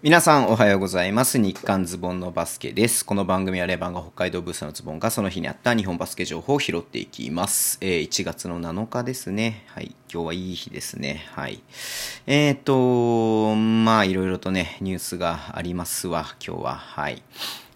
皆さんおはようございます。日刊ズボンのバスケです。この番組はレバンが北海道ブースのズボンがその日にあった日本バスケ情報を拾っていきます。えー1月の7日ですね。はい。今日はいい日ですね。はい。えっ、と、まあいろいろとね、ニュースがありますわ、今日は。はい。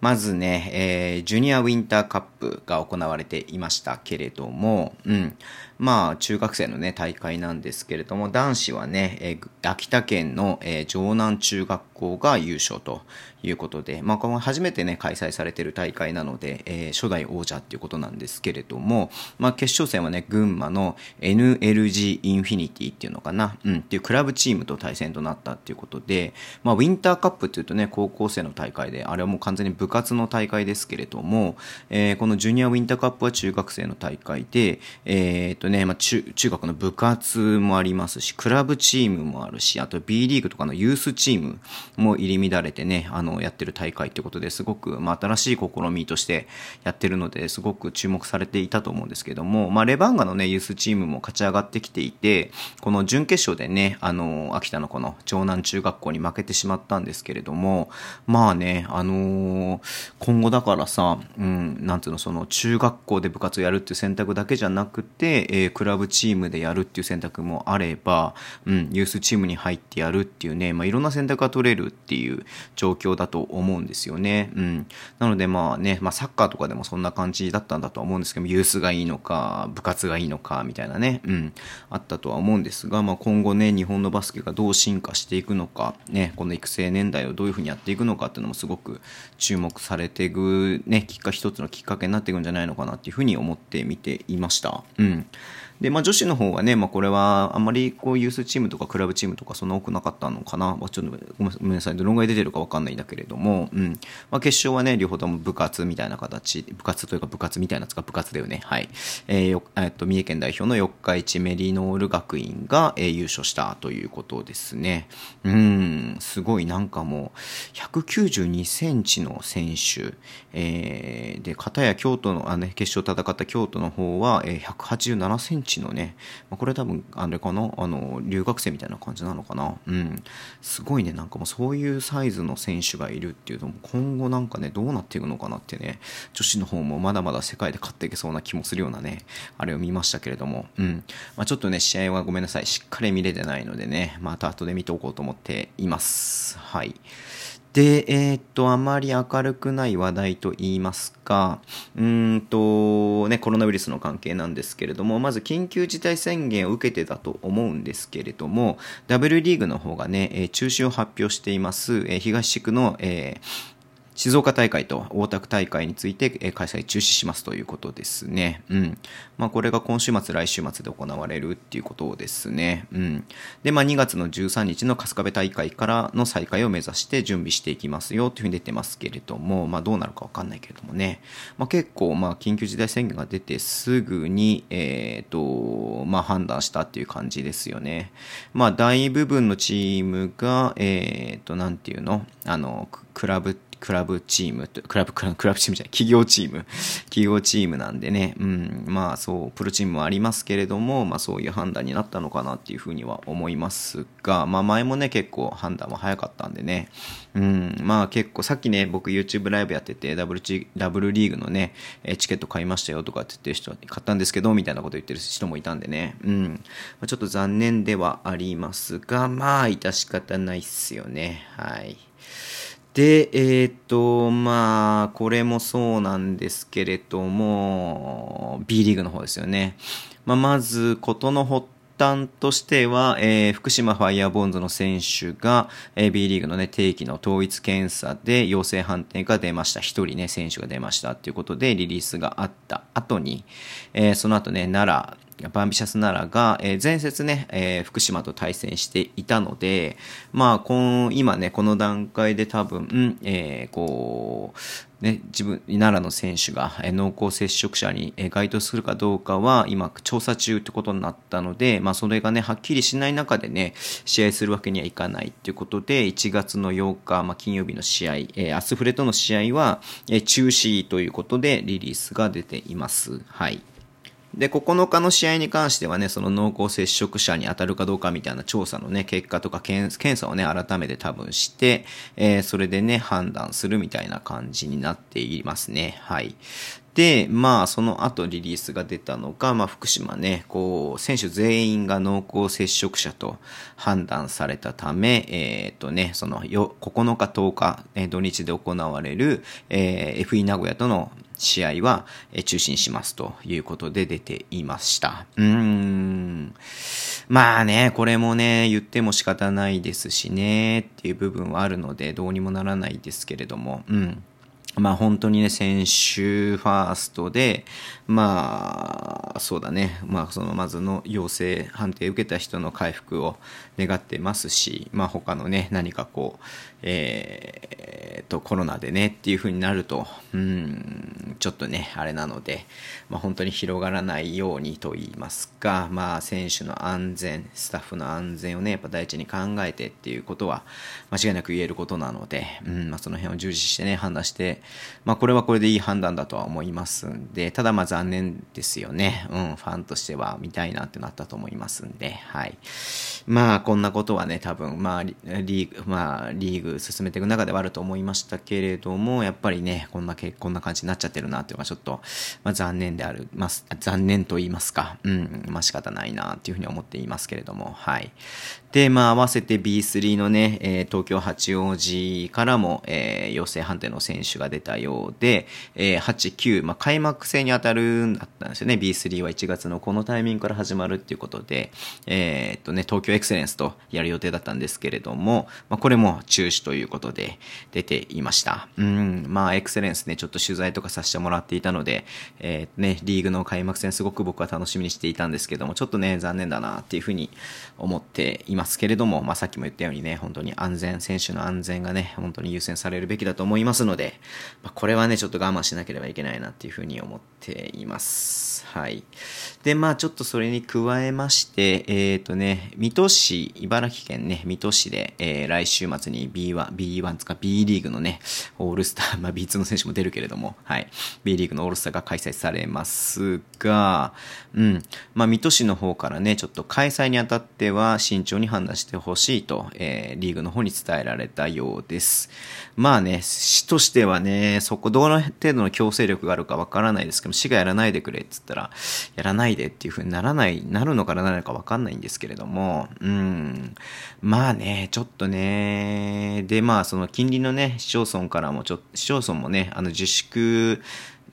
まずね、えージュニアウィンターカップが行われていましたけれども、うん。まあ、中学生のね、大会なんですけれども、男子はね、えー秋田県の、えー城南中学校が優勝ということで、まあ、これも初めてね、開催されている大会なので、えー初代王者っていうことなんですけれども、まあ、決勝戦はね、群馬の NLG インフィニティっていうのかな、うん、っていうクラブチームと対戦となったっていうことで、まあ、ウィンターカップっていうとね、高校生の大会で、あれはもう完全に部活の大会ですけれども、えーこのジュニアウィンターカップは中学生の大会で、えーっとね、まあ、中、中学の部活もありますし、クラブチームもあるし、あと B リーグとかのユースチームも入り乱れてね、あの、やってる大会ってことですごく、まあ、新しい試みとしてやってるので、すごく注目されていたと思うんですけども、まあ、レバンガのね、ユースチームも勝ち上がってきていて、この準決勝でね、あの、秋田のこの城南中学校に負けてしまったんですけれども、まあね、あのー今後だからさ、うん、なんていうの、その中学校で部活をやるっていう選択だけじゃなくて、えークラブチームでやるっていう選択もあれば、うん、ユースチームに入ってやるっていうね、まあ、いろんな選択が取れるっていう状況だと思うんですよね。うん。なのでまあね、まあサッカーとかでもそんな感じだったんだとは思うんですけど、ユースがいいのか、部活がいいのか、みたいなね、うん、あったとは思うんですが、まあ今後ね、日本のバスケがどう進化していくのか、ね、この育成年代をどういうふうにやっていくのかっていうのもすごく注目されていく、ね、きっか一つのきっかけになっていくんじゃないのかなっていうふうに思って見ていました。うん。で、まあ女子の方はね、まあこれはあんまりこうユースチームとかクラブチームとかそんな多くなかったのかな？まあちょっとごめんなさい。どのぐらい出てるかわかんないんだけれども、うん。まあ決勝はね、両方とも部活みたいな形、部活というか部活みたいなやつが部活だよね。はい。えーえっと、三重県代表の四日市メリノール学院が、えー優勝したということですね。うん、すごいなんかもう、192センチの選手、えーで、片や京都の、あね、決勝戦った京都の方は、えー187センチのね、まあ、これ多分、あれかな、あの、留学生みたいな感じなのかな。うん。すごいね、なんかもうそういうサイズの選手がいるっていうのも、今後なんかね、どうなっていくのかなってね、女子の方もまだまだ世界で勝っていけそうな気もするようなね、あれを見ましたけれども、うん。まあちょっとね、試合はごめんなさい、しっかり見れてないのでね、また後で見ておこうと思っています。はい。で、えーっと、あまり明るくない話題と言いますか、うんと、ね、コロナウイルスの関係なんですけれども、まず緊急事態宣言を受けてだと思うんですけれども、W リーグの方がね、え中止を発表しています、え東地区の、えー静岡大会と大田区大会について、開催中止しますということですね。うん。まあ、これが今週末、来週末で行われるっていうことですね。うん。で、まあ、2月の13日の春日部大会からの再開を目指して準備していきますよというふうに出てますけれども、まあ、どうなるかわかんないけれどもね。まあ、結構、まあ、緊急事態宣言が出てすぐに、えっ、と、まあ、判断したっていう感じですよね。まあ、大部分のチームが、えっ、と、なんていうの？あの、クラブクラブチームと、クラブ、クラブクラブチームじゃない、企業チーム、企業チームなんでね、うん、まあそう、プロチームもありますけれども、まあそういう判断になったのかなっていうふうには思いますが、まあ前もね、結構判断は早かったんでね、うん、まあ結構、さっきね、僕 YouTube ライブやってて、ダブルチ、ダブルリーグのね、チケット買いましたよとかって言ってる人、買ったんですけど、みたいなこと言ってる人もいたんでね、うん、まあ、ちょっと残念ではありますが、まあ、致し方ないっすよね、はい。で、えっ、と、まあ、これもそうなんですけれども、B リーグの方ですよね。まあ、まず、ことの発端としては、えー福島ファイヤーボンズの選手が、えー B リーグのね、定期の統一検査で陽性判定が出ました。一人ね、選手が出ましたっていうことでリリースがあった後に、えーその後ね、奈良、バンビシャス奈良が、えー前節ね、えー福島と対戦していたので、まあ、今ね、この段階で多分、えーこう、ね、自分、奈良の選手が、え濃厚接触者に、え該当するかどうかは、今、調査中ってことになったので、まあ、それがね、はっきりしない中でね、試合するわけにはいかないっていうことで、1月の8日、まあ、金曜日の試合、えーアスフレとの試合は、え中止ということで、リリースが出ています。はい。で、9日の試合に関してはね、その濃厚接触者に当たるかどうかみたいな調査のね、結果とか検査をね、改めて多分して、えー、それでね、判断するみたいな感じになっていますね。はい。で、まあ、その後リリースが出たのが、まあ、福島ね、こう、選手全員が濃厚接触者と判断されたため、えっ、ー、とね、そのよ、9日、10日、えー、土日で行われる、えー、FE 名古屋との試合は、え、中止にしますということで出ていました。うーん。まあね、これもね、言っても仕方ないですしね、っていう部分はあるので、どうにもならないですけれども、うん。まあ本当にね、選手ファーストで、まあ、そうだね、まあそのまずの陽性判定を受けた人の回復を願ってますし、まあ他のね、何かこう、えー、と、コロナでねっていう風になると、うん、ちょっとね、あれなので、まあ本当に広がらないようにと言いますか、まあ選手の安全、スタッフの安全をね、やっぱ第一に考えてっていうことは間違いなく言えることなので、うん、まあその辺を重視してね、判断して、まあこれはこれでいい判断だとは思いますんで、ただまあ残念ですよね。うん、ファンとしては見たいなってなったと思いますんで、はい。まあこんなことはね、多分、まあリーグ、まあリーグ進めていく中ではあると思いましたけれども、やっぱりね、こんなけ、こんな感じになっちゃってるなっていうのがちょっと、まあ残念である、まあ残念と言いますか、うん、まあ仕方ないなっていうふうに思っていますけれども、はい。で、まあ合わせて B3 のね、えー、東京八王子からも、えー、陽性判定の選手が出たようで、えー、8、9、ま開幕戦に当たるんだったんですよね。B3 は1月のこのタイミングから始まるっていうことで、えー、っとね、東京エクセレンスとやる予定だったんですけれども、まあこれも中止ということで出ていました。うん、まあエクセレンスね、ちょっと取材とかさせてもらっていたので、えー、ね、リーグの開幕戦すごく僕は楽しみにしていたんですけども、ちょっとね、残念だなっていうふうに思っていますけれども、まあさっきも言ったようにね、本当に安全、選手の安全がね、本当に優先されるべきだと思いますので、まあ、これはね、ちょっと我慢しなければいけないなっていうふうに思っています。はい。で、まあちょっとそれに加えまして、えっ、ー、とね、水戸市、茨城県ね、水戸市で、えー、来週末に B1、B1 つか B リーグのね、オールスター、まあ B2 の選手も出るけれども、はい。B リーグのオールスターが開催されますが、うん。まあ水戸市の方からね、ちょっと開催にあたっては慎重に判判断してほしいと、えー、リーグの方に伝えられたようです。まあね、市としてはね、そこどの程度の強制力があるかわからないですけど、市がやらないでくれって言ったら、やらないでっていう風にならない、なるのかならないのかわかんないんですけれども、うん。まあね、ちょっとね、で、まあその近隣のね、市町村からもちょっと、市町村もね、あの自粛、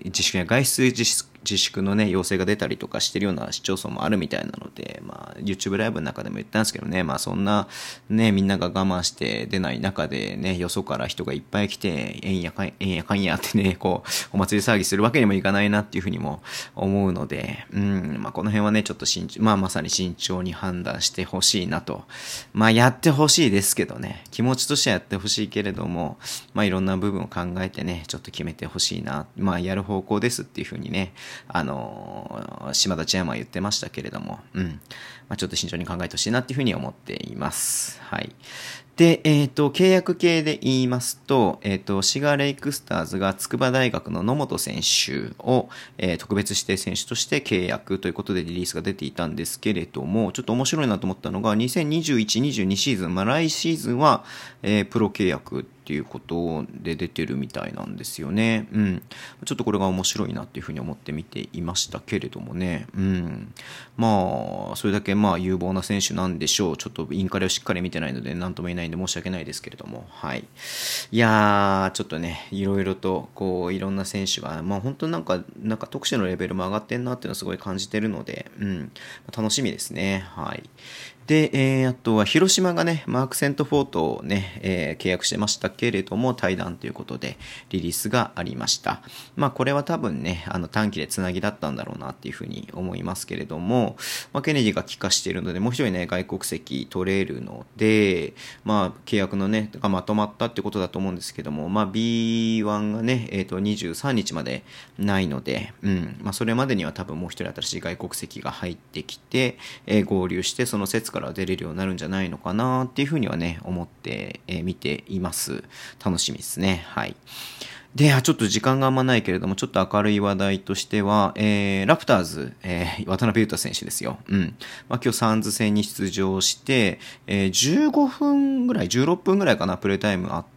自粛や外出自粛自粛のね、要請が出たりとかしてるような市町村もあるみたいなので、まあ、YouTube ライブの中でも言ったんですけどね、まあそんな、ね、みんなが我慢して出ない中でね、よそから人がいっぱい来て、えんやかん、えんやかんやってね、こう、お祭り騒ぎするわけにもいかないなっていうふうにも思うので、うん、まあこの辺はね、ちょっと慎重、まあまさに慎重に判断してほしいなと。まあやってほしいですけどね、気持ちとしてはやってほしいけれども、まあいろんな部分を考えてね、ちょっと決めてほしいな。まあやる方向ですっていうふうにね、あの、島田千山は言ってましたけれども、うん。まあ、ちょっと慎重に考えてほしいなっていうふうに思っています。はい。で、えっ、ー、と、契約系で言いますと、えっ、ー、と、シガーレイクスターズが筑波大学の野本選手を、えー、特別指定選手として契約ということでリリースが出ていたんですけれども、ちょっと面白いなと思ったのが、2021-22シーズン、まあ、来シーズンは、えー、プロ契約っていうことで出てるみたいなんですよね。うん。ちょっとこれが面白いなっていうふうに思って見ていましたけれどもね。うん。まあ、それだけまあ有望な選手なんでしょう。ちょっとインカレをしっかり見てないので何とも言えないんで申し訳ないですけれども。はい。いやー、ちょっとね、いろいろとこういろんな選手が、まあ本当なんか、なんか特殊のレベルも上がってんなっていうのはすごい感じてるので、うん。楽しみですね。はい。で、えー、あとは広島がね、マーク・セントフォートをね、えー、契約してましたけれども、対談ということでリリースがありました。まあこれは多分ね、あの短期でつなぎだったんだろうなっていうふうに思いますけれども、まあ、ケネディが帰化しているので、もう一人ね、外国籍取れるので、まあ契約のね、がまとまったってことだと思うんですけども、まあ B1 がね、えっ、ー、と23日までないので、うん、まあそれまでには多分もう一人新しい外国籍が入ってきて、えー、合流して、その節から出れるようになるんじゃないのかなっていうふうにはね、思って、えー、見ています。楽しみですね。はい。で、ちょっと時間があんまないけれども、ちょっと明るい話題としては、えー、ラプターズ、えー、渡辺裕太選手ですよ。うん。まあ、今日サンズ戦に出場して、えー、15分ぐらい、16分ぐらいかな、プレータイムあって、、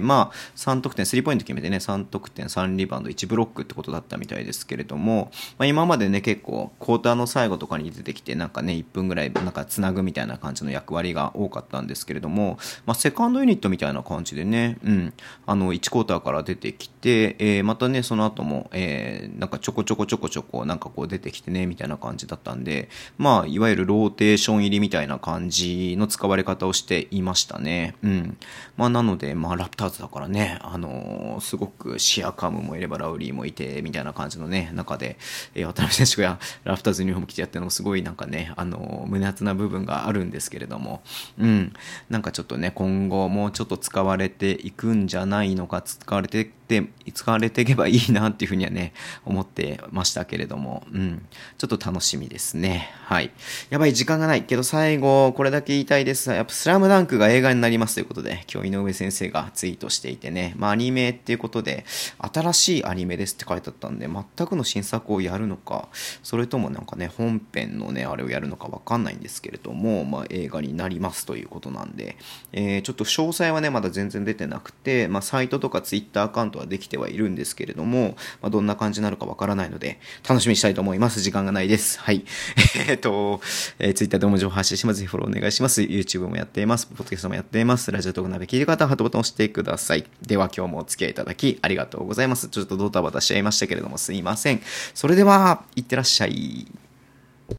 まあ、3得点、スリーポイント決めてね、3得点、3リバウンド、1ブロックってことだったみたいですけれども、まあ、今までね、結構、クォーターの最後とかに出てきて、なんかね、1分ぐらい、なんかつなぐみたいな感じの役割が多かったんですけれども、まあ、セカンドユニットみたいな感じでね、うん、あの、1クォーターから出てきて、えー、またね、その後も、えー、なんかちょこちょこちょこちょこ、なんかこう出てきてね、みたいな感じだったんで、まあ、いわゆるローテーション入りみたいな感じの使われ方をしていましたね。うん。まあ、なので、まあ、ラプターズだからね、あのー、すごくシアカムもいればラウリーもいて、みたいな感じのね、中で、えー、渡辺選手がラフターズユニフォーム着てやってるのもすごいなんかね、あのー、胸厚な部分があるんですけれども、うん、なんかちょっとね、今後もうちょっと使われていくんじゃないのか、使われてて使われていけばいいなっていうふうにはね、思ってましたけれども、うん。ちょっと楽しみですね。はい。やばい、時間がないけど最後、これだけ言いたいです。やっぱスラムダンクが映画になりますということで、今日井上先生がツイートしていてね、まあアニメっていうことで、新しいアニメですって書いてあったんで、全くの新作をやるのか、それともなんかね、本編のね、あれをやるのかわかんないんですけれども、まあ映画になりますということなんで、えー、ちょっと詳細はね、まだ全然出てなくて、まあサイトとかツイッターアカウントはできてはいるんですけれども、まあ、どんな感じなるかわからないので、楽しみにしたいと思います。時間がないです。はい。えっと、えー、Twitter でも情報発信します。ぜひフォローお願いします。YouTube もやっています。ポッドキャストもやっています。ラジオトーク鍋聞いてる方はハートボタンを押してください。では今日もお付き合いいただきありがとうございます。ちょっとドタバタしちゃいましたけれどもすいません。それでは、いってらっしゃい。